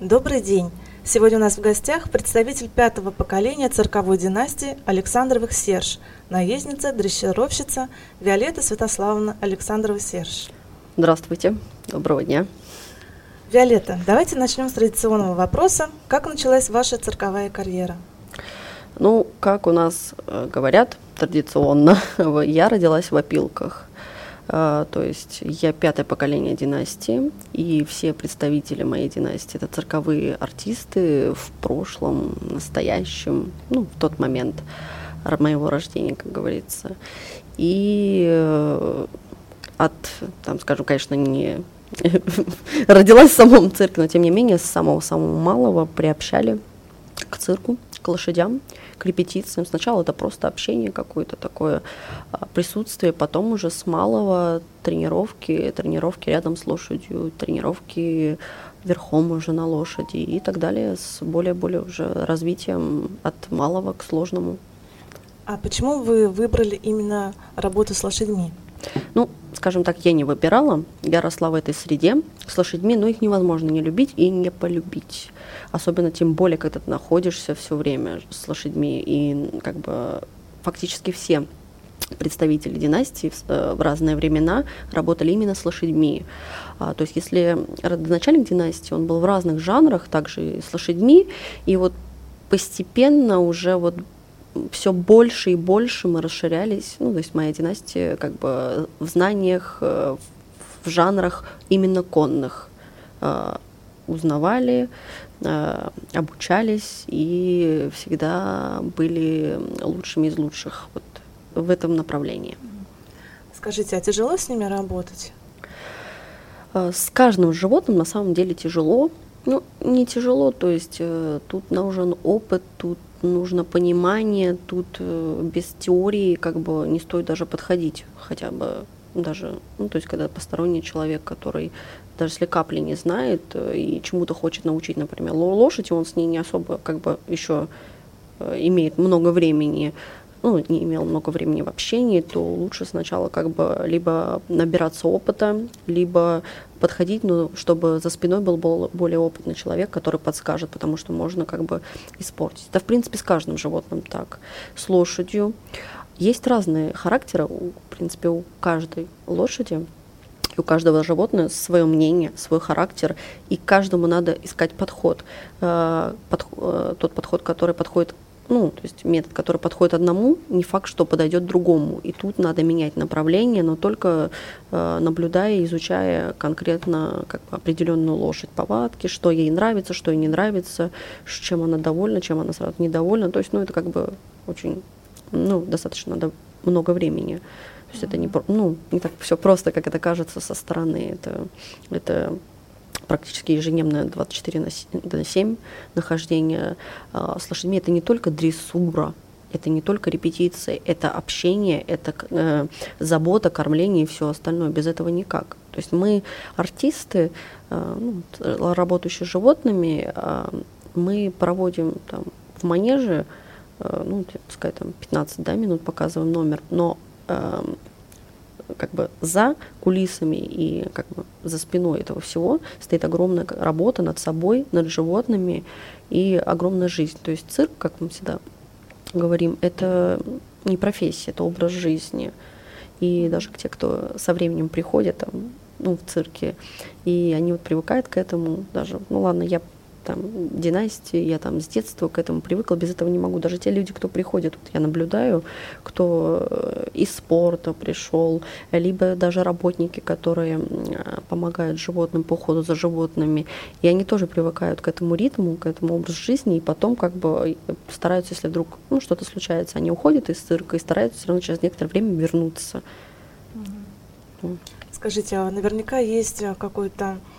Добрый день! Сегодня у нас в гостях представитель пятого поколения цирковой династии Александровых Серж, наездница, дрессировщица Виолетта Святославовна Александрова Серж. Здравствуйте, доброго дня. Виолетта, давайте начнем с традиционного вопроса. Как началась ваша цирковая карьера? Ну, как у нас э, говорят традиционно, я родилась в опилках. Uh, то есть я пятое поколение династии, и все представители моей династии это цирковые артисты в прошлом, настоящем, ну, в тот момент моего рождения, как говорится. И uh, от, там, скажем, конечно, не родилась в самом цирке, но тем не менее с самого-самого малого приобщали к цирку, к лошадям к репетициям. Сначала это просто общение какое-то такое, а, присутствие, потом уже с малого тренировки, тренировки рядом с лошадью, тренировки верхом уже на лошади и так далее, с более-более уже развитием от малого к сложному. А почему вы выбрали именно работу с лошадьми? Ну, скажем так, я не выбирала, я росла в этой среде с лошадьми, но их невозможно не любить и не полюбить. Особенно тем более, когда ты находишься все время с лошадьми, и как бы фактически все представители династии в, э, разные времена работали именно с лошадьми. А, то есть если родоначальник династии, он был в разных жанрах, также и с лошадьми, и вот постепенно уже вот все больше и больше мы расширялись, ну, то есть моя династия как бы в знаниях, э, в жанрах именно конных э, узнавали, э, обучались и всегда были лучшими из лучших вот в этом направлении. Скажите, а тяжело с ними работать? С каждым животным на самом деле тяжело. Ну, не тяжело, то есть тут нужен опыт, тут нужно понимание, тут э, без теории как бы не стоит даже подходить хотя бы даже, ну, то есть когда посторонний человек, который даже если капли не знает э, и чему-то хочет научить, например, лошадь, и он с ней не особо как бы еще э, имеет много времени, ну, не имел много времени в общении, то лучше сначала как бы либо набираться опыта, либо подходить, ну, чтобы за спиной был более опытный человек, который подскажет, потому что можно как бы испортить. Это, в принципе, с каждым животным так. С лошадью. Есть разные характеры, в принципе, у каждой лошади и у каждого животного свое мнение, свой характер, и каждому надо искать подход, э, под, э, тот подход, который подходит ну, то есть метод, который подходит одному, не факт, что подойдет другому. И тут надо менять направление, но только э, наблюдая, изучая конкретно как бы, определенную лошадь, повадки, что ей нравится, что ей не нравится, чем она довольна, чем она сразу недовольна. То есть, ну, это как бы очень, ну, достаточно надо много времени. То есть это не, ну, не так все просто, как это кажется со стороны. Это, это практически ежедневное 24 на 7 нахождение с лошадьми. Это не только дрессура, это не только репетиции, это общение, это э, забота, кормление и все остальное. Без этого никак. То есть мы артисты, э, ну, работающие животными, э, мы проводим там, в манеже, э, ну, пускай там 15 да, минут показываем номер, но э, как бы за кулисами и как бы за спиной этого всего стоит огромная работа над собой, над животными и огромная жизнь. То есть цирк, как мы всегда говорим, это не профессия, это образ жизни. И даже те, кто со временем приходят там, ну, в цирке, и они вот привыкают к этому, даже, ну ладно, я там, династии, я там с детства к этому привыкла, без этого не могу. Даже те люди, кто приходит, вот я наблюдаю, кто э, из спорта пришел, либо даже работники, которые помогают животным по уходу за животными, и они тоже привыкают к этому ритму, к этому образу жизни, и потом как бы стараются, если вдруг ну, что-то случается, они уходят из цирка и стараются все равно через некоторое время вернуться. Скажите, а наверняка есть э, какой-то Э,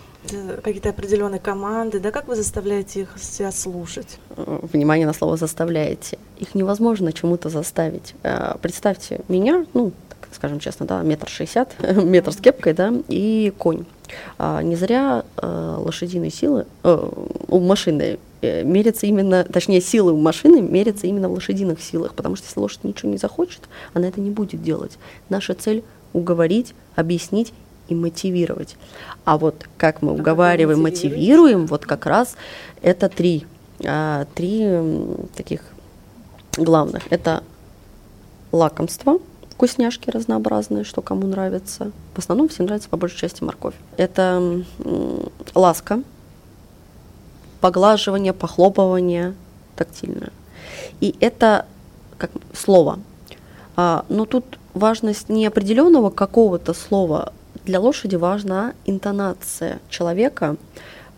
какие-то определенные команды, да, как вы заставляете их себя слушать? Внимание на слово «заставляете». Их невозможно чему-то заставить. Э, представьте меня, ну, так, скажем честно, да, метр шестьдесят, метр с кепкой, да, и конь. А, не зря э, лошадиные силы, э, у машины э, мерятся именно, точнее, силы у машины мерятся именно в лошадиных силах, потому что если лошадь ничего не захочет, она это не будет делать. Наша цель уговорить, объяснить и мотивировать. А вот как мы уговариваем, мотивируем, вот как раз это три, а, три таких главных. Это лакомство, вкусняшки разнообразные, что кому нравится. В основном всем нравится по большей части морковь. Это ласка, поглаживание, похлопывание тактильное. И это как слово. А, но тут важность не определенного какого-то слова. Для лошади важна интонация человека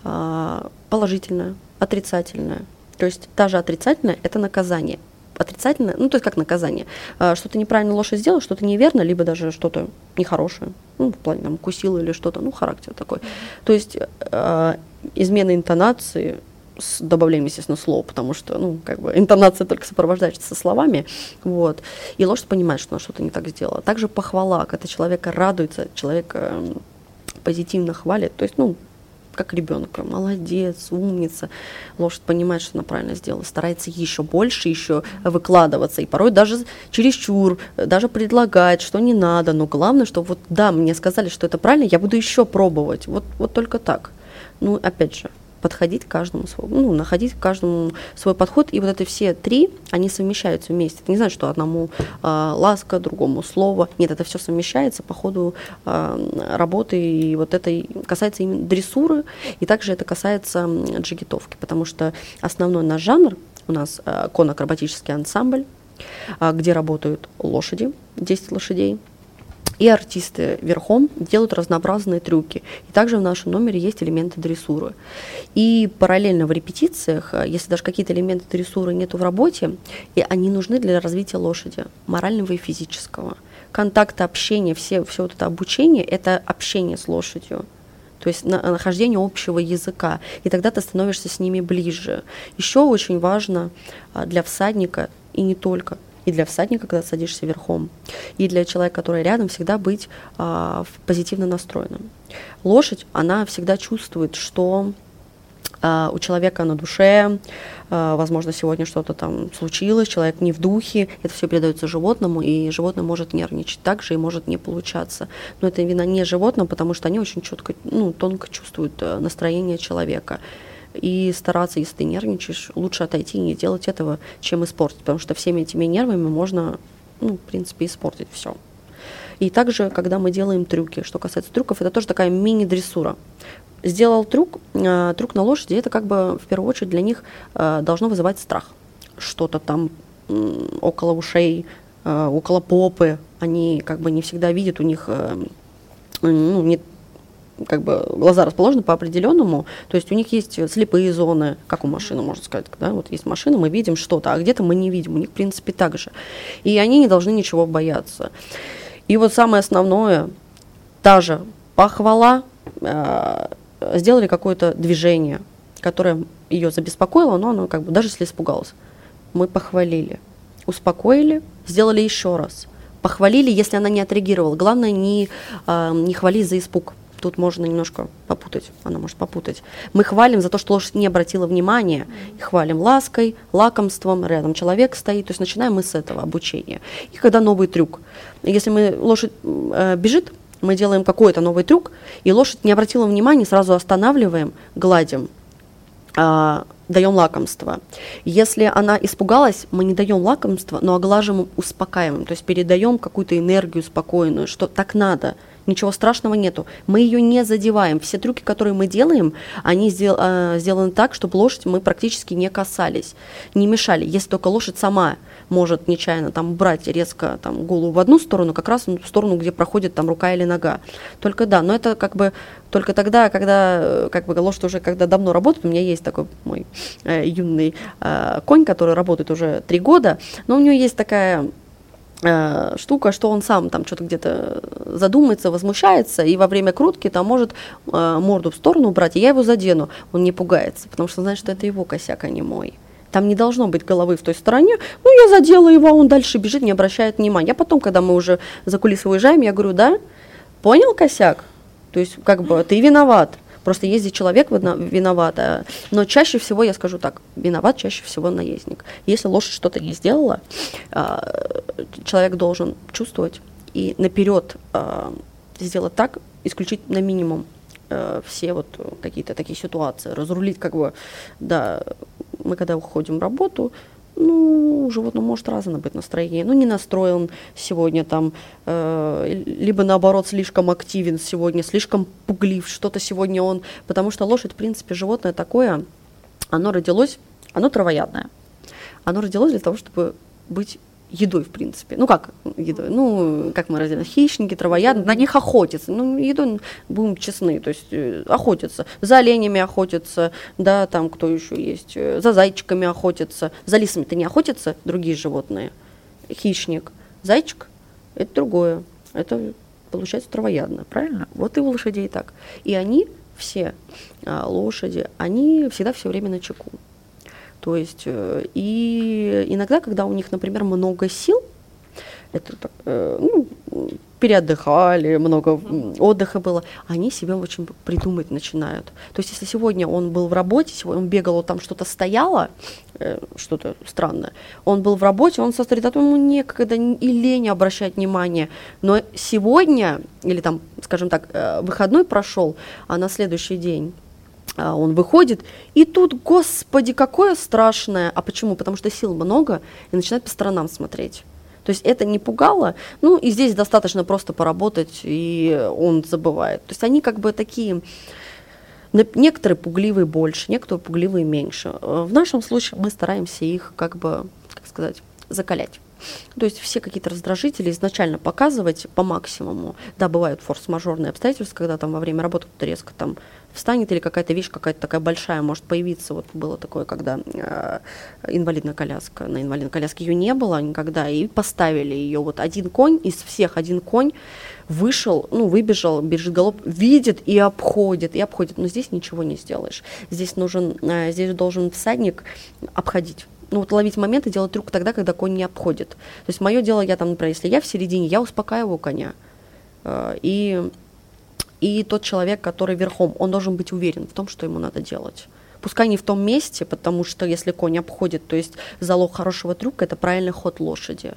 а, положительная, отрицательная. То есть даже отрицательное – это наказание. Отрицательное, ну то есть как наказание. А, что-то неправильно лошадь сделала, что-то неверно, либо даже что-то нехорошее. Ну, в плане там кусила или что-то, ну, характер такой. То есть э, измена интонации с добавлением, естественно, слов, потому что, ну, как бы интонация только сопровождается словами, вот, и лошадь понимает, что она что-то не так сделала. Также похвала, когда человека радуется, человек э, позитивно хвалит, то есть, ну, как ребенка, молодец, умница. Лошадь понимает, что она правильно сделала, старается еще больше, еще выкладываться, и порой даже чересчур, даже предлагать, что не надо, но главное, что вот да, мне сказали, что это правильно, я буду еще пробовать, вот, вот только так. Ну, опять же, подходить к каждому ну, находить к каждому свой подход. И вот это все три, они совмещаются вместе. Это не значит, что одному э, ласка, другому слово. Нет, это все совмещается по ходу э, работы. И вот это касается именно дрессуры, и также это касается джигитовки, потому что основной наш жанр у нас э, конно-акробатический ансамбль, э, где работают лошади, 10 лошадей, и артисты верхом делают разнообразные трюки. И также в нашем номере есть элементы дрессуры. И параллельно в репетициях, э, если даже какие-то элементы дрессуры нету в работе, и они нужны для развития лошади, морального и физического. Контакт, общение, все, все вот это обучение – это общение с лошадью то есть на, нахождение общего языка, и тогда ты становишься с ними ближе. Еще очень важно а, для всадника, и не только – и для всадника, когда садишься верхом, и для человека, который рядом, всегда быть а, позитивно настроенным. Лошадь, она всегда чувствует, что Uh, у человека на душе, uh, возможно, сегодня что-то там случилось, человек не в духе, это все передается животному, и животное может нервничать также и может не получаться. Но это вина не животного, потому что они очень четко, ну, тонко чувствуют uh, настроение человека и стараться, если ты нервничаешь, лучше отойти и не делать этого, чем испортить, потому что всеми этими нервами можно, ну, в принципе, испортить все. И также, когда мы делаем трюки, что касается трюков, это тоже такая мини-дрессура. Сделал трюк, э, трюк на лошади, это как бы в первую очередь для них э, должно вызывать страх. Что-то там э, около ушей, э, около попы, они как бы не всегда видят, у них э, ну, не, как бы глаза расположены по определенному, то есть у них есть слепые зоны, как у машины, можно сказать, да, вот есть машина, мы видим что-то, а где-то мы не видим, у них, в принципе, так же. И они не должны ничего бояться. И вот самое основное, та же похвала, э, сделали какое-то движение, которое ее забеспокоило, но оно как бы, даже если испугалась, мы похвалили, успокоили, сделали еще раз, похвалили, если она не отреагировала. Главное, не, э, не хвали за испуг. Тут можно немножко попутать, она может попутать. Мы хвалим за то, что лошадь не обратила внимания, и хвалим лаской, лакомством, рядом человек стоит, то есть начинаем мы с этого обучения. И когда новый трюк, если мы лошадь э, бежит, мы делаем какой-то новый трюк, и лошадь не обратила внимания, сразу останавливаем, гладим, э, даем лакомство. Если она испугалась, мы не даем лакомство, но оглаживаем, успокаиваем, то есть передаем какую-то энергию спокойную, что так надо – ничего страшного нету. Мы ее не задеваем. Все трюки, которые мы делаем, они сдел, э, сделаны так, чтобы лошадь мы практически не касались, не мешали. Если только лошадь сама может нечаянно там брать резко там голову в одну сторону, как раз в сторону, где проходит там рука или нога. Только да, но это как бы только тогда, когда э, как бы лошадь уже когда давно работает, у меня есть такой мой э, юный э, конь, который работает уже три года, но у него есть такая штука, что он сам там что-то где-то задумается, возмущается, и во время крутки там может э, морду в сторону убрать, и я его задену. Он не пугается, потому что знает, что это его косяк, а не мой. Там не должно быть головы в той стороне. Ну, я задела его, а он дальше бежит, не обращает внимания. Я потом, когда мы уже за кулисы уезжаем, я говорю, да, понял косяк? То есть, как бы, ты виноват. Просто ездит человек виноват, а, но чаще всего, я скажу так, виноват чаще всего наездник. Если лошадь что-то не сделала, а, человек должен чувствовать и наперед а, сделать так, исключить на минимум э, все вот какие-то такие ситуации, разрулить как бы, да, мы когда уходим в работу, ну, у животного может разное быть настроение. Ну, не настроен сегодня там, э, либо наоборот слишком активен сегодня, слишком пуглив, что-то сегодня он... Потому что лошадь, в принципе, животное такое, оно родилось, оно травоядное. Оно родилось для того, чтобы быть едой, в принципе. Ну как едой? Ну, как мы разделяем? Хищники, травоядные, на них охотятся. Ну, едой, будем честны, то есть э, охотятся. За оленями охотятся, да, там кто еще есть, э, за зайчиками охотятся. За лисами-то не охотятся другие животные. Хищник. Зайчик – это другое. Это, получается, травоядное, правильно? Вот и у лошадей так. И они, все а, лошади, они всегда все время на чеку. То есть, э, и иногда, когда у них, например, много сил, это э, ну, переотдыхали, много отдыха было, они себе очень придумать начинают. То есть, если сегодня он был в работе, сегодня он бегал, вот там что-то стояло, э, что-то странное, он был в работе, он сосредоточен, ему некогда и лень обращать внимание. Но сегодня, или там, скажем так, выходной прошел, а на следующий день он выходит, и тут, господи, какое страшное. А почему? Потому что сил много, и начинает по сторонам смотреть. То есть это не пугало, ну и здесь достаточно просто поработать, и он забывает. То есть они как бы такие, некоторые пугливые больше, некоторые пугливые меньше. В нашем случае мы стараемся их как бы, как сказать, закалять. То есть все какие-то раздражители изначально показывать по максимуму. Да, бывают форс-мажорные обстоятельства, когда там во время работы кто-то резко там встанет или какая-то вещь какая-то такая большая может появиться. Вот было такое, когда э, инвалидная коляска, на инвалидной коляске ее не было никогда, и поставили ее. Вот один конь, из всех один конь вышел, ну, выбежал, бежит голубь, видит и обходит, и обходит. Но здесь ничего не сделаешь. Здесь нужен, э, здесь должен всадник обходить ну, вот ловить момент и делать трюк тогда, когда конь не обходит. То есть мое дело, я там, например, если я в середине, я успокаиваю коня. Э, и, и тот человек, который верхом, он должен быть уверен в том, что ему надо делать. Пускай не в том месте, потому что если конь обходит, то есть залог хорошего трюка – это правильный ход лошади.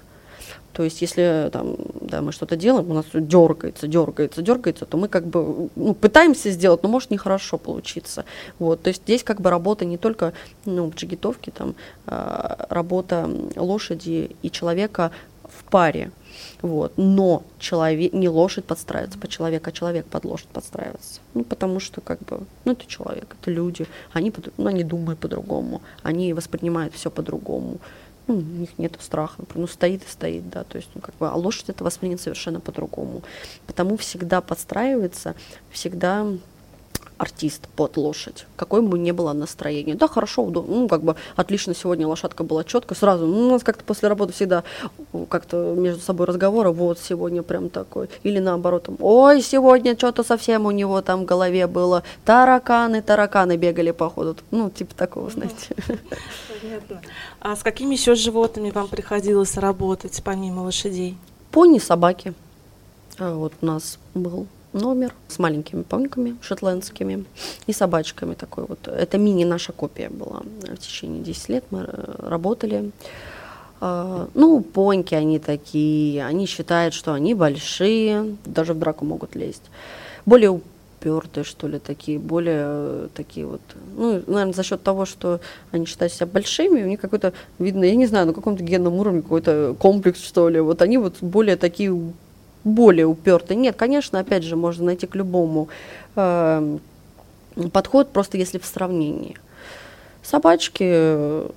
То есть, если там, да, мы что-то делаем, у нас дергается, дергается, дергается, то мы как бы ну, пытаемся сделать, но может нехорошо получиться. Вот, то есть здесь как бы работа не только ну, в джигитовке, там, а, работа лошади и человека в паре. Вот. Но человек, не лошадь подстраивается под человека, а человек под лошадь подстраивается. Ну, потому что, как бы, ну, это человек, это люди. Они, ну, они думают по-другому, они воспринимают все по-другому ну, у них нет страха, ну, стоит и стоит, да, то есть, ну, как бы, а лошадь это воспринят совершенно по-другому. Потому всегда подстраивается, всегда артист под лошадь, какой бы ни было настроение. Да, хорошо, удобно, ну, как бы, отлично сегодня лошадка была четко, сразу, ну, у нас как-то после работы всегда как-то между собой разговоры, вот, сегодня прям такой, или наоборот, там, ой, сегодня что-то совсем у него там в голове было, тараканы, тараканы бегали по ходу, ну, типа такого, знаете. Понятно. А с какими еще животными вам приходилось работать, помимо лошадей? Пони, собаки. А вот у нас был номер с маленькими пониками шотландскими и собачками такой вот. Это мини наша копия была. В течение 10 лет мы э, работали. А, ну, поньки они такие, они считают, что они большие, даже в драку могут лезть. Более упертые, что ли, такие, более э, такие вот, ну, наверное, за счет того, что они считают себя большими, у них какой-то, видно, я не знаю, на каком-то генном уровне какой-то комплекс, что ли, вот они вот более такие более упертый. Нет, конечно, опять же, можно найти к любому э, подход, просто если в сравнении. Собачки э,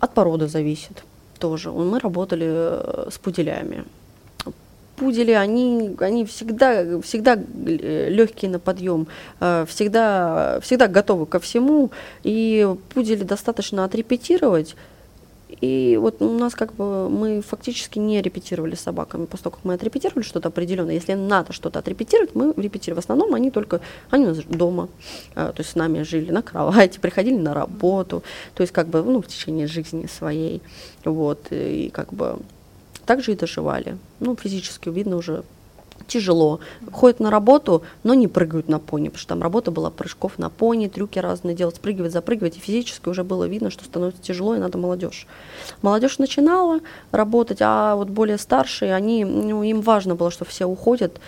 от породы зависит тоже. Мы работали э, с пуделями. Пудели, они, они всегда, всегда э, легкие на подъем, всегда, всегда готовы ко всему. И пудели достаточно отрепетировать, и вот у нас как бы мы фактически не репетировали с собаками. Как мы отрепетировали что-то определенное, если надо что-то отрепетировать, мы репетировали. В основном они только, они у нас дома, э, то есть с нами жили на кровати, приходили на работу, то есть как бы, ну, в течение жизни своей, вот, и как бы также и доживали. Ну, физически видно уже тяжело. Ходят на работу, но не прыгают на пони, потому что там работа была прыжков на пони, трюки разные делать, спрыгивать, запрыгивать, и физически уже было видно, что становится тяжело, и надо молодежь. Молодежь начинала работать, а вот более старшие, они, ну, им важно было, что все уходят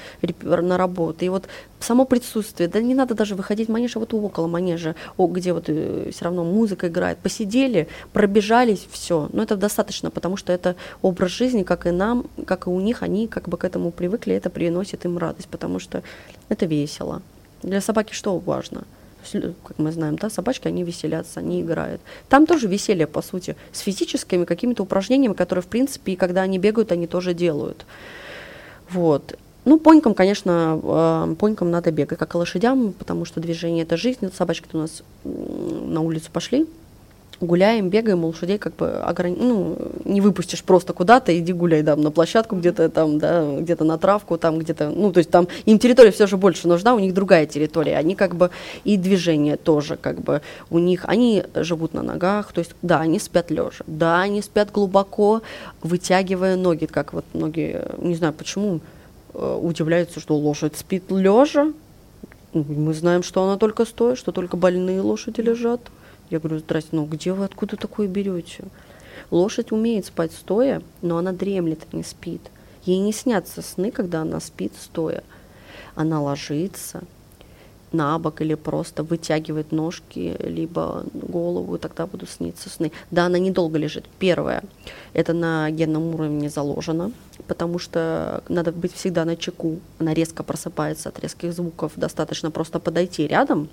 на работу. И вот само присутствие, да не надо даже выходить в манеж, а вот около манежа, где вот э, все равно музыка играет, посидели, пробежались, все. Но это достаточно, потому что это образ жизни, как и нам, как и у них, они как бы к этому привыкли, это приносит им радость, потому что это весело. Для собаки что важно? как мы знаем, да, собачки, они веселятся, они играют. Там тоже веселье, по сути, с физическими какими-то упражнениями, которые, в принципе, и когда они бегают, они тоже делают. Вот. Ну, понькам, конечно, э, понькам надо бегать, как и лошадям, потому что движение – это жизнь. Собачки-то у нас на улицу пошли, гуляем, бегаем, лошадей как бы ограни... ну, не выпустишь просто куда-то, иди гуляй там на площадку где-то там, да, где-то на травку, там где-то, ну, то есть там им территория все же больше нужна, у них другая территория, они как бы и движение тоже как бы у них, они живут на ногах, то есть да, они спят лежа, да, они спят глубоко, вытягивая ноги, как вот многие, не знаю почему, Э, удивляются, что лошадь спит лежа. Мы знаем, что она только стоит, что только больные лошади лежат. Я говорю, здрасте, ну где вы откуда такое берете? Лошадь умеет спать стоя, но она дремлет, а не спит. Ей не снятся сны, когда она спит стоя. Она ложится, на бок или просто вытягивает ножки, либо голову, и тогда будут сниться сны. Да, она недолго лежит. Первое, это на генном уровне заложено, потому что надо быть всегда на чеку. Она резко просыпается от резких звуков, достаточно просто подойти рядом,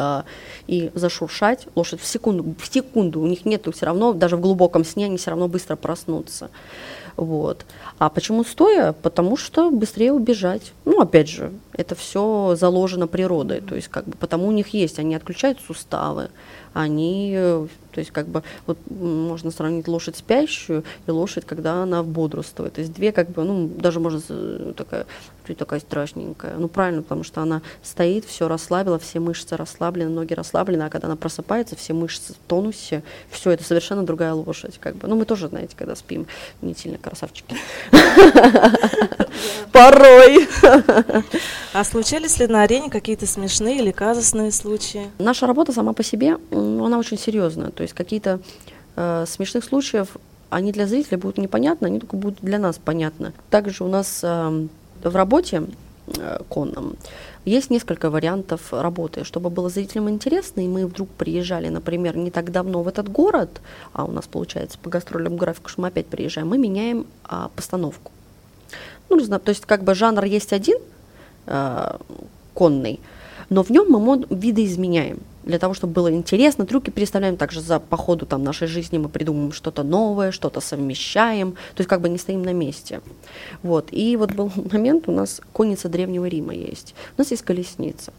а, и зашуршать лошадь в секунду, в секунду, у них нету все равно, даже в глубоком сне они все равно быстро проснутся. Вот. А почему стоя? Потому что быстрее убежать. Ну, опять же, это все заложено природой, то есть как бы потому у них есть, они отключают суставы, они, то есть как бы вот можно сравнить лошадь спящую и лошадь, когда она бодрствует. То есть две как бы, ну даже можно такая, такая страшненькая. Ну правильно, потому что она стоит, все расслабила, все мышцы расслаблены, ноги расслаблены, а когда она просыпается, все мышцы в тонусе, все это совершенно другая лошадь. Как бы. Ну мы тоже, знаете, когда спим, не сильно красавчики. Порой. А случались ли на арене какие-то смешные или казусные случаи? Наша работа сама по себе, она очень серьезная. То есть какие-то э, смешных случаев, они для зрителя будут непонятны, они только будут для нас понятны. Также у нас э, в работе конном есть несколько вариантов работы. Чтобы было зрителям интересно, и мы вдруг приезжали, например, не так давно в этот город, а у нас получается по гастролям графику, что мы опять приезжаем, мы меняем а, постановку. Ну, не знаю, то есть как бы жанр есть один, э, конный, но в нем мы мод видоизменяем. Для того, чтобы было интересно, трюки переставляем также за по ходу там, нашей жизни, мы придумываем что-то новое, что-то совмещаем, то есть как бы не стоим на месте. Вот. И вот был момент, у нас конница Древнего Рима есть, у нас есть колесница.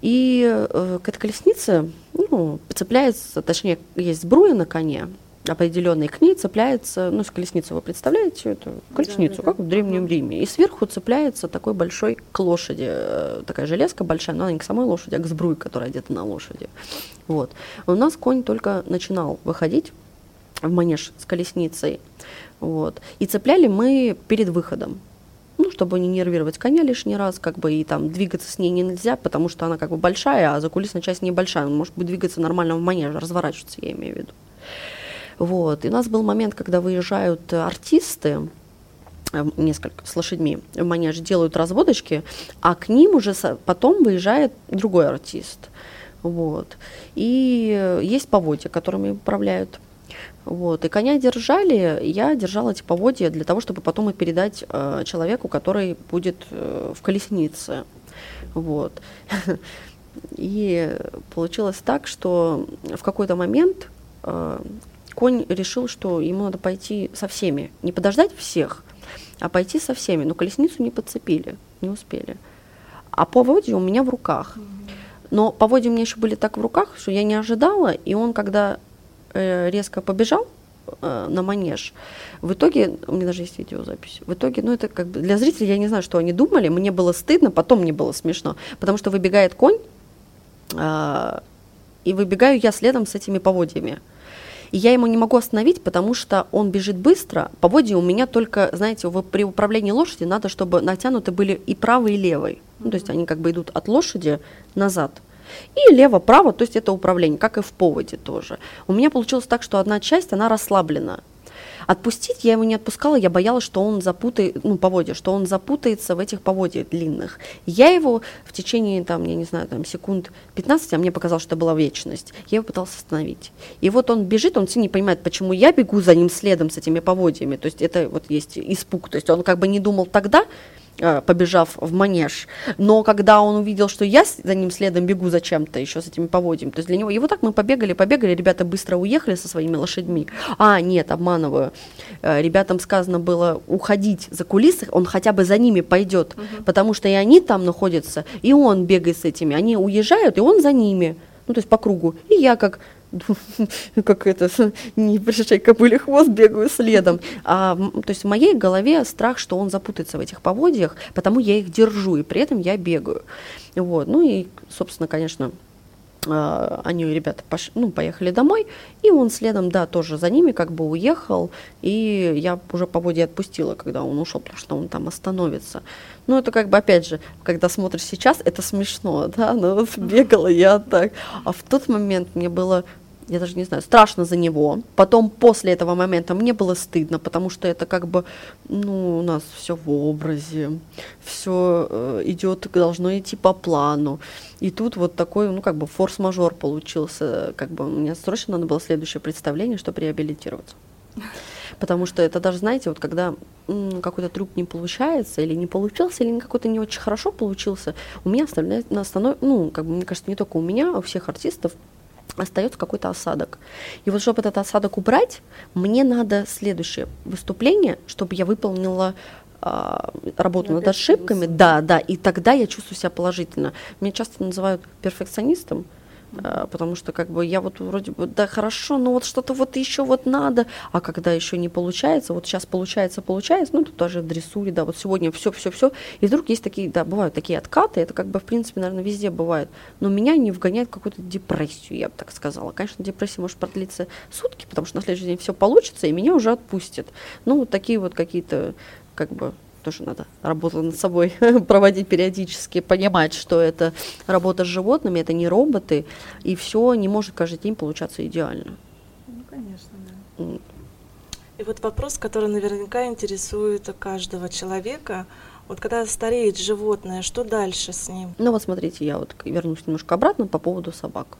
И э, к этой колеснице ну, цепляется, точнее, есть сбруя на коне, определенной к ней цепляется, ну, с колесницу вы представляете, эту колесницу, да, да, как в Древнем Риме, и сверху цепляется такой большой к лошади, э, такая железка большая, но она не к самой лошади, а к сбруе, которая одета на лошади. Вот. У нас конь только начинал выходить в манеж с колесницей, вот, и цепляли мы перед выходом, ну, чтобы не нервировать коня лишний раз, как бы и там двигаться с ней нельзя, потому что она как бы большая, а закулисная часть небольшая, он может быть двигаться нормально в манеже, разворачиваться, я имею в виду. Вот. И у нас был момент, когда выезжают артисты, э, несколько с лошадьми в манеж делают разводочки, а к ним уже потом выезжает другой артист. Вот. И есть поводья, которыми управляют. Вот. И коня держали, я держала эти поводья для того, чтобы потом их передать э, человеку, который будет э, в колеснице. Вот. И получилось так, что в какой-то момент э, конь решил, что ему надо пойти со всеми, не подождать всех, а пойти со всеми. Но колесницу не подцепили, не успели. А поводья у меня в руках. Но поводья у меня еще были так в руках, что я не ожидала, и он, когда э, резко побежал э, на манеж, в итоге, у меня даже есть видеозапись, в итоге, ну это как бы для зрителей, я не знаю, что они думали, мне было стыдно, потом мне было смешно, потому что выбегает конь, э, и выбегаю я следом с этими поводьями. И я ему не могу остановить, потому что он бежит быстро. Поводья у меня только, знаете, при управлении лошади надо, чтобы натянуты были и правый, и левый. Ну, то есть они как бы идут от лошади назад. И лево-право, то есть это управление, как и в поводе тоже. У меня получилось так, что одна часть, она расслаблена. Отпустить я его не отпускала, я боялась, что он запутает, ну, поводья, что он запутается в этих поводьях длинных. Я его в течение, там, я не знаю, там, секунд 15, а мне показалось, что это была вечность, я его пыталась остановить. И вот он бежит, он все не понимает, почему я бегу за ним следом с этими поводьями, то есть это вот есть испуг, то есть он как бы не думал тогда, побежав в манеж. Но когда он увидел, что я за ним следом бегу зачем-то еще с этими поводьями, то есть для него, и вот так мы побегали, побегали, ребята быстро уехали со своими лошадьми. А, нет, обманываю. Э, ребятам сказано было уходить за кулисы, он хотя бы за ними пойдет, угу. потому что и они там находятся, и он бегает с этими. Они уезжают, и он за ними. Ну, то есть по кругу. И я как как это, не пришедший кобыле хвост, бегаю следом. А, то есть в моей голове страх, что он запутается в этих поводьях, потому я их держу, и при этом я бегаю. Вот. Ну и, собственно, конечно, а, они, ребята, пош... ну, поехали домой, и он следом, да, тоже за ними как бы уехал, и я уже по воде отпустила, когда он ушел, потому что он там остановится. Ну, это как бы, опять же, когда смотришь сейчас, это смешно, да, ну, вот бегала я так, а в тот момент мне было я даже не знаю, страшно за него. Потом после этого момента мне было стыдно, потому что это как бы, ну, у нас все в образе, все э, идет, должно идти по плану. И тут вот такой, ну, как бы форс-мажор получился, как бы мне срочно надо было следующее представление, чтобы реабилитироваться. Потому что это даже, знаете, вот когда какой-то трюк не получается, или не получился, или какой-то не очень хорошо получился, у меня оставляет на останов... ну, как бы, мне кажется, не только у меня, а у всех артистов остается какой-то осадок. И вот чтобы этот осадок убрать, мне надо следующее выступление, чтобы я выполнила а, работу над ошибками, да, да, и тогда я чувствую себя положительно. Меня часто называют перфекционистом, потому что как бы я вот вроде бы, да, хорошо, но вот что-то вот еще вот надо, а когда еще не получается, вот сейчас получается, получается, ну, тут даже в дрессуре, да, вот сегодня все, все, все, и вдруг есть такие, да, бывают такие откаты, это как бы, в принципе, наверное, везде бывает, но меня не вгоняет какую-то депрессию, я бы так сказала. Конечно, депрессия может продлиться сутки, потому что на следующий день все получится, и меня уже отпустят. Ну, вот такие вот какие-то, как бы, тоже надо работу над собой проводить периодически, понимать, что это работа с животными, это не роботы, и все не может каждый день получаться идеально. Ну, конечно, да. И вот вопрос, который наверняка интересует каждого человека, вот когда стареет животное, что дальше с ним? Ну вот смотрите, я вот вернусь немножко обратно по поводу собак.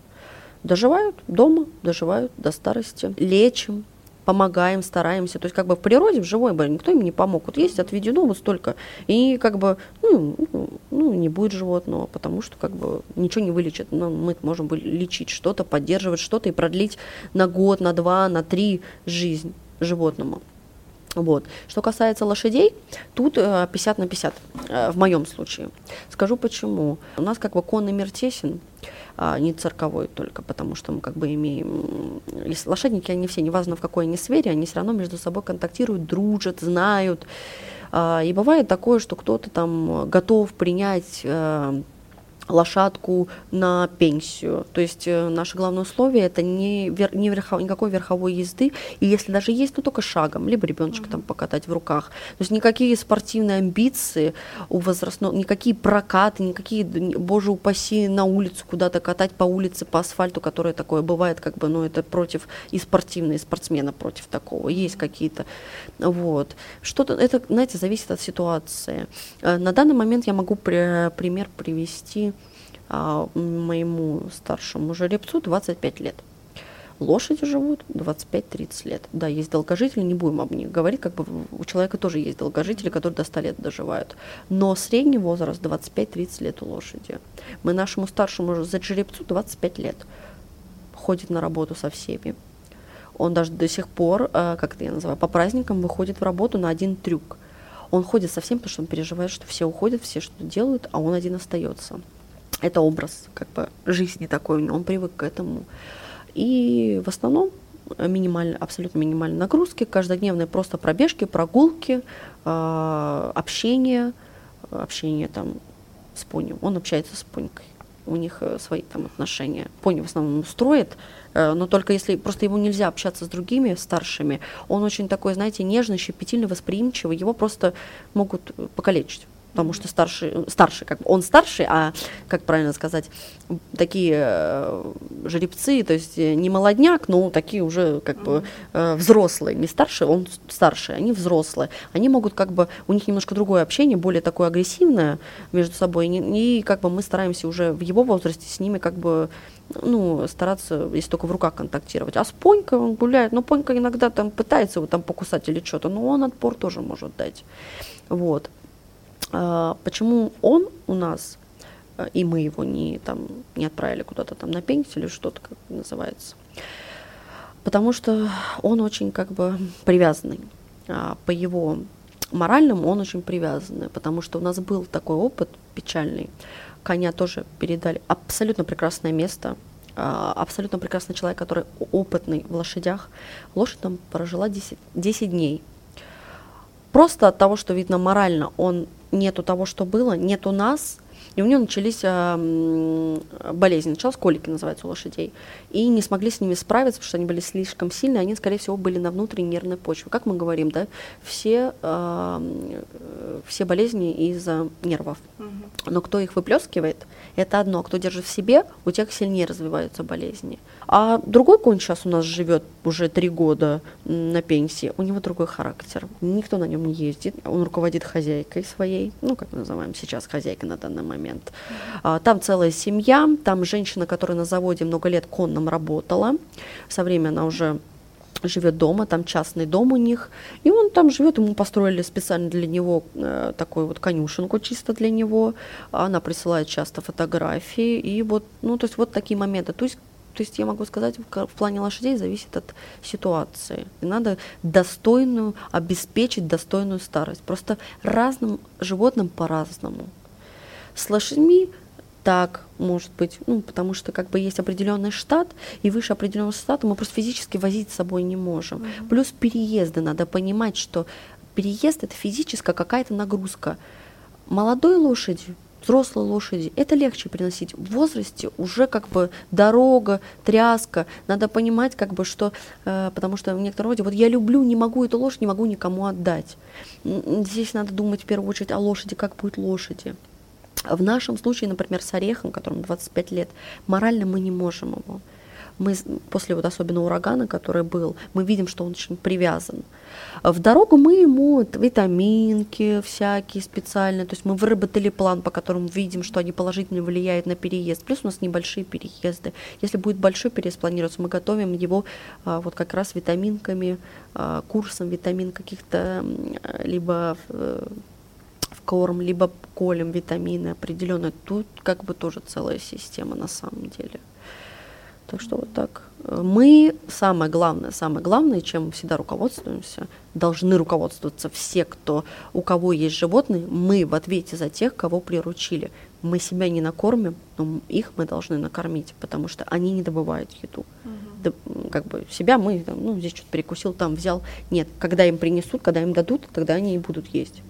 Доживают дома, доживают до старости, лечим, помогаем, стараемся. То есть как бы в природе, в живой бы никто им не помог. Вот есть отведено вот столько. И как бы, ну, ну, ну не будет животного, потому что как бы ничего не вылечит. Но мы можем лечить что-то, поддерживать что-то и продлить на год, на два, на три жизнь животному. Вот. Что касается лошадей, тут 50 э, на 50 э, в моем случае. Скажу почему. У нас как бы конный мир тесен, а не цирковой только, потому что мы как бы имеем... Лошадники, они все, неважно в какой они сфере, они все равно между собой контактируют, дружат, знают. А, и бывает такое, что кто-то там готов принять э, лошадку на пенсию. То есть э, наше главное условие это не, вер, не верхов, никакой верховой езды, и если даже есть, то только шагом, либо ребеночка mm-hmm. там покатать в руках. То есть никакие спортивные амбиции у возрастного, никакие прокаты, никакие, боже упаси, на улицу куда-то катать по улице, по асфальту, которое такое бывает, как бы, ну это против и спортивные спортсмены против такого. Есть какие-то, вот. Что-то, это, знаете, зависит от ситуации. Э, на данный момент я могу при, пример привести а моему старшему жеребцу 25 лет. Лошади живут 25-30 лет. Да, есть долгожители, не будем об них говорить, как бы у человека тоже есть долгожители, которые до 100 лет доживают. Но средний возраст 25-30 лет у лошади. Мы нашему старшему за жеребцу 25 лет. Ходит на работу со всеми. Он даже до сих пор, э, как это я называю, по праздникам выходит в работу на один трюк. Он ходит со всем, потому что он переживает, что все уходят, все что делают, а он один остается это образ как бы жизни такой, он привык к этому. И в основном минимально, абсолютно минимальные нагрузки, каждодневные просто пробежки, прогулки, э, общение, общение там с пони. Он общается с понькой. у них э, свои там отношения. Пони в основном строит, э, но только если просто ему нельзя общаться с другими старшими, он очень такой, знаете, нежный, щепетильный, восприимчивый, его просто могут покалечить потому что старший, старший, как бы он старший, а, как правильно сказать, такие э, жеребцы, то есть не молодняк, но такие уже как бы э, взрослые, не старшие, он старший, они взрослые, они могут как бы, у них немножко другое общение, более такое агрессивное между собой, и, и как бы мы стараемся уже в его возрасте с ними как бы ну, стараться, если только в руках контактировать. А с Понькой он гуляет, но Понька иногда там пытается его там покусать или что-то, но он отпор тоже может дать. Вот. А, почему он у нас, э, и мы его не, там, не отправили куда-то там на пенсию или что-то, как называется? Потому что он очень как бы привязанный. А, по его моральному он очень привязанный, потому что у нас был такой опыт печальный. Коня тоже передали абсолютно прекрасное место, а, абсолютно прекрасный человек, который опытный в лошадях. Лошадь там прожила 10, 10 дней. Просто от того, что, видно, морально он нету того, что было, нету нас, и у нее начались э, болезни, началась колики, называется, у лошадей. И не смогли с ними справиться, потому что они были слишком сильные, они, скорее всего, были на внутренней нервной почве. Как мы говорим, да, все, э, все болезни из-за нервов. Но кто их выплескивает, это одно. Кто держит в себе, у тех сильнее развиваются болезни. А другой конь сейчас у нас живет уже три года на пенсии, у него другой характер. Никто на нем не ездит, он руководит хозяйкой своей, ну, как мы называем сейчас хозяйкой на данный момент. А, там целая семья, там женщина, которая на заводе много лет конном работала, со временем она уже живет дома, там частный дом у них, и он там живет, ему построили специально для него э, такую вот конюшенку чисто для него, она присылает часто фотографии, и вот, ну, то есть вот такие моменты, то есть то есть я могу сказать, в, плане лошадей зависит от ситуации. И надо достойную, обеспечить достойную старость. Просто разным животным по-разному. С лошадьми так, может быть, ну, потому что как бы есть определенный штат, и выше определенного штата мы просто физически возить с собой не можем. Mm-hmm. Плюс переезды, надо понимать, что переезд это физическая какая-то нагрузка. Молодой лошади, взрослой лошади, это легче приносить. В возрасте уже как бы дорога, тряска, надо понимать как бы, что, э, потому что в некотором роде, вот я люблю, не могу эту лошадь, не могу никому отдать. Здесь надо думать в первую очередь о лошади, как будет лошади. В нашем случае, например, с орехом, которому 25 лет, морально мы не можем его. Мы после вот особенно урагана, который был, мы видим, что он очень привязан. В дорогу мы ему витаминки всякие специальные, то есть мы выработали план, по которому видим, что они положительно влияют на переезд. Плюс у нас небольшие переезды. Если будет большой переезд планироваться, мы готовим его а, вот как раз витаминками, а, курсом витамин каких-то, либо э, корм, либо колем витамины определенные. Тут как бы тоже целая система на самом деле. Так что вот так. Мы, самое главное, самое главное, чем всегда руководствуемся, должны руководствоваться все, кто, у кого есть животные, мы в ответе за тех, кого приручили. Мы себя не накормим, но их мы должны накормить, потому что они не добывают еду. Угу. Да, как бы себя мы, там, ну, здесь что-то перекусил, там взял. Нет, когда им принесут, когда им дадут, тогда они и будут есть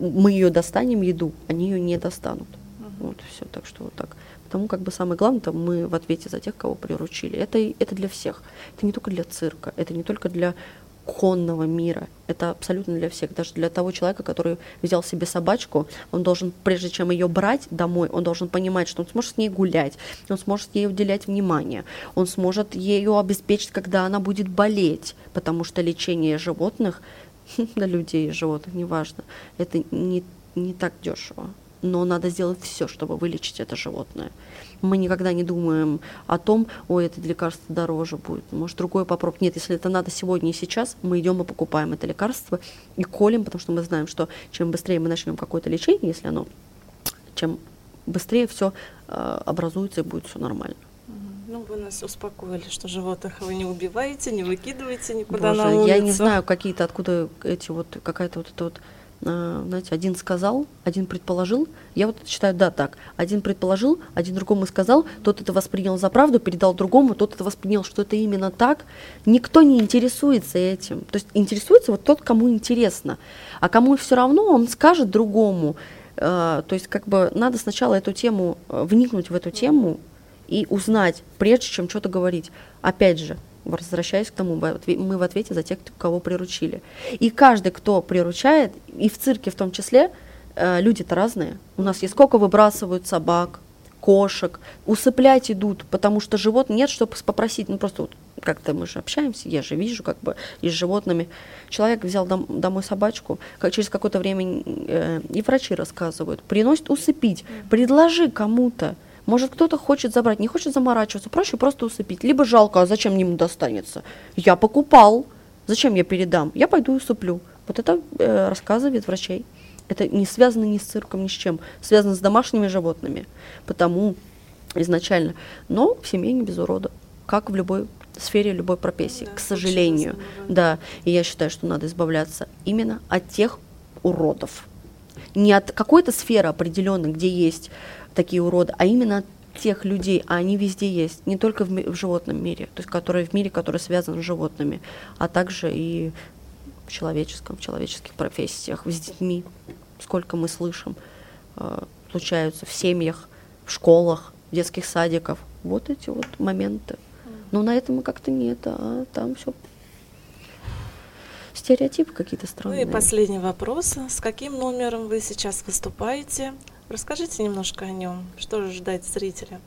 мы ее достанем, еду, они ее не достанут. Uh-huh. Вот все, так что вот так. Потому как бы самое главное, то мы в ответе за тех, кого приручили. Это, это для всех. Это не только для цирка, это не только для конного мира. Это абсолютно для всех. Даже для того человека, который взял себе собачку, он должен, прежде чем ее брать домой, он должен понимать, что он сможет с ней гулять, он сможет ей уделять внимание, он сможет ее обеспечить, когда она будет болеть, потому что лечение животных для людей и животных, неважно, это не, не так дешево. Но надо сделать все, чтобы вылечить это животное. Мы никогда не думаем о том, ой, это лекарство дороже будет, может другое попробовать. Нет, если это надо сегодня и сейчас, мы идем и покупаем это лекарство и колем, потому что мы знаем, что чем быстрее мы начнем какое-то лечение, если оно, чем быстрее все э, образуется и будет все нормально. Ну, вы нас успокоили, что животных вы не убиваете, не выкидываете никуда Боже, на улицу. Я не знаю, какие-то откуда эти вот, какая-то вот эта вот а, знаете, один сказал, один предположил, я вот считаю, да, так, один предположил, один другому сказал, тот это воспринял за правду, передал другому, тот это воспринял, что это именно так. Никто не интересуется этим. То есть интересуется вот тот, кому интересно. А кому все равно, он скажет другому, Э, то есть как бы надо сначала эту тему, э, вникнуть в эту тему и узнать, прежде чем что-то говорить. Опять же, возвращаясь к тому, мы в ответе за тех, кого приручили. И каждый, кто приручает, и в цирке в том числе, э, люди-то разные. У нас есть сколько выбрасывают собак, кошек, усыплять идут, потому что живот нет, чтобы попросить, ну просто вот как-то мы же общаемся, я же вижу как бы и с животными. Человек взял дом, домой собачку, как через какое-то время э, и врачи рассказывают, приносит усыпить, предложи кому-то, может, кто-то хочет забрать, не хочет заморачиваться, проще просто усыпить. Либо жалко, а зачем ему достанется? Я покупал, зачем я передам? Я пойду и усыплю. Вот это э, рассказывает врачей. Это не связано ни с цирком, ни с чем. Связано с домашними животными. Потому изначально. Но в семье не без урода. Как в любой сфере любой профессии, да, к сожалению. Да, и я считаю, что надо избавляться именно от тех уродов. Не от какой-то сферы определенной, где есть такие уроды, а именно тех людей, а они везде есть, не только в, в животном мире, то есть которые в мире, который связан с животными, а также и в человеческом, в человеческих профессиях, с детьми, сколько мы слышим, э, случаются в семьях, в школах, в детских садиках, вот эти вот моменты. Но на этом мы как-то нет, а там все стереотипы какие-то странные. Ну и последний вопрос. С каким номером вы сейчас выступаете? Расскажите немножко о нем. Что же ждать зрителя?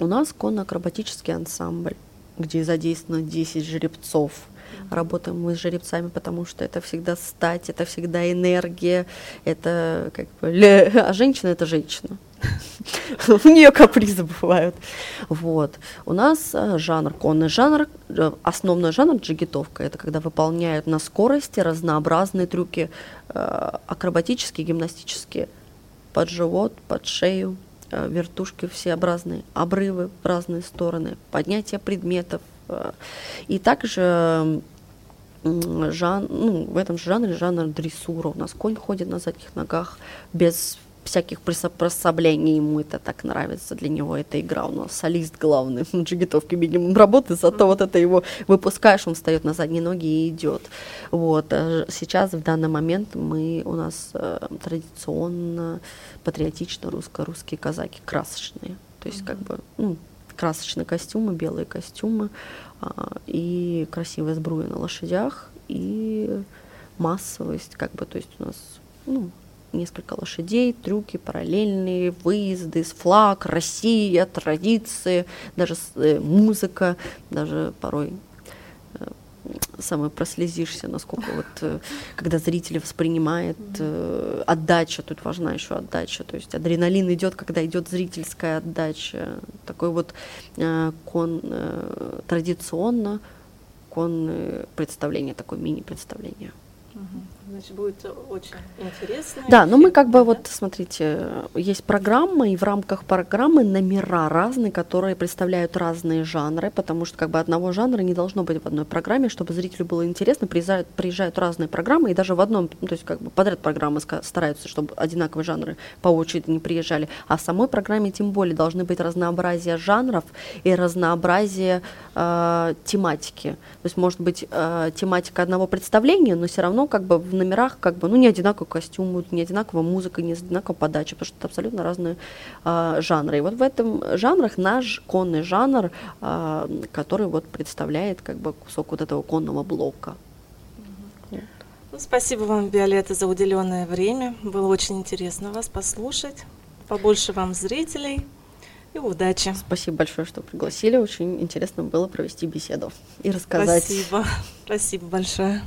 У нас конно-акробатический ансамбль, где задействовано 10 жеребцов. Mm-hmm. Работаем мы с жеребцами, потому что это всегда стать, это всегда энергия, это как бы... А женщина — это женщина. У нее капризы бывают. Вот. У нас э, жанр, конный жанр, э, основной жанр джигитовка. Это когда выполняют на скорости разнообразные трюки, э, акробатические, гимнастические – под живот, под шею, э, вертушки всеобразные, обрывы в разные стороны, поднятие предметов. Э, и также жан, ну, в этом же жанре жанр дрессура. У нас конь ходит на задних ногах без всяких приспособлений, ему это так нравится, для него эта игра, у нас солист главный, в джигитовке минимум работы, зато вот это его выпускаешь, он встает на задние ноги и идет. Вот, а сейчас, в данный момент, мы, у нас э, традиционно, патриотично русско-русские казаки, красочные, то есть как бы, ну, красочные костюмы, белые костюмы а, и красивая сбруя на лошадях, и массовость, как бы, то есть у нас, ну, несколько лошадей, трюки параллельные, выезды, флаг, Россия, традиции, даже э, музыка, даже порой э, самое прослезишься, насколько вот, э, когда зрители воспринимает э, отдача, тут важна еще отдача, то есть адреналин идет, когда идет зрительская отдача, такой вот э, кон э, традиционно конное представление, такое мини-представление. Значит, будет очень интересно. Да, но мы как бы да? вот, смотрите, есть программа, и в рамках программы номера разные, которые представляют разные жанры, потому что как бы одного жанра не должно быть в одной программе, чтобы зрителю было интересно, приезжают, приезжают разные программы, и даже в одном, ну, то есть как бы подряд программы стараются, чтобы одинаковые жанры по очереди не приезжали, а в самой программе тем более должны быть разнообразие жанров и разнообразие э, тематики. То есть может быть э, тематика одного представления, но все равно как бы в номерах как бы, ну, не одинаковый костюм, не одинаковая музыка, не одинаковая подача, потому что это абсолютно разные э, жанры. И вот в этом жанрах наш конный жанр, э, который вот представляет как бы кусок вот этого конного блока. Ну, спасибо вам, Виолетта, за уделенное время. Было очень интересно вас послушать. Побольше вам зрителей и удачи. Спасибо большое, что пригласили. Очень интересно было провести беседу и рассказать. Спасибо. Спасибо большое.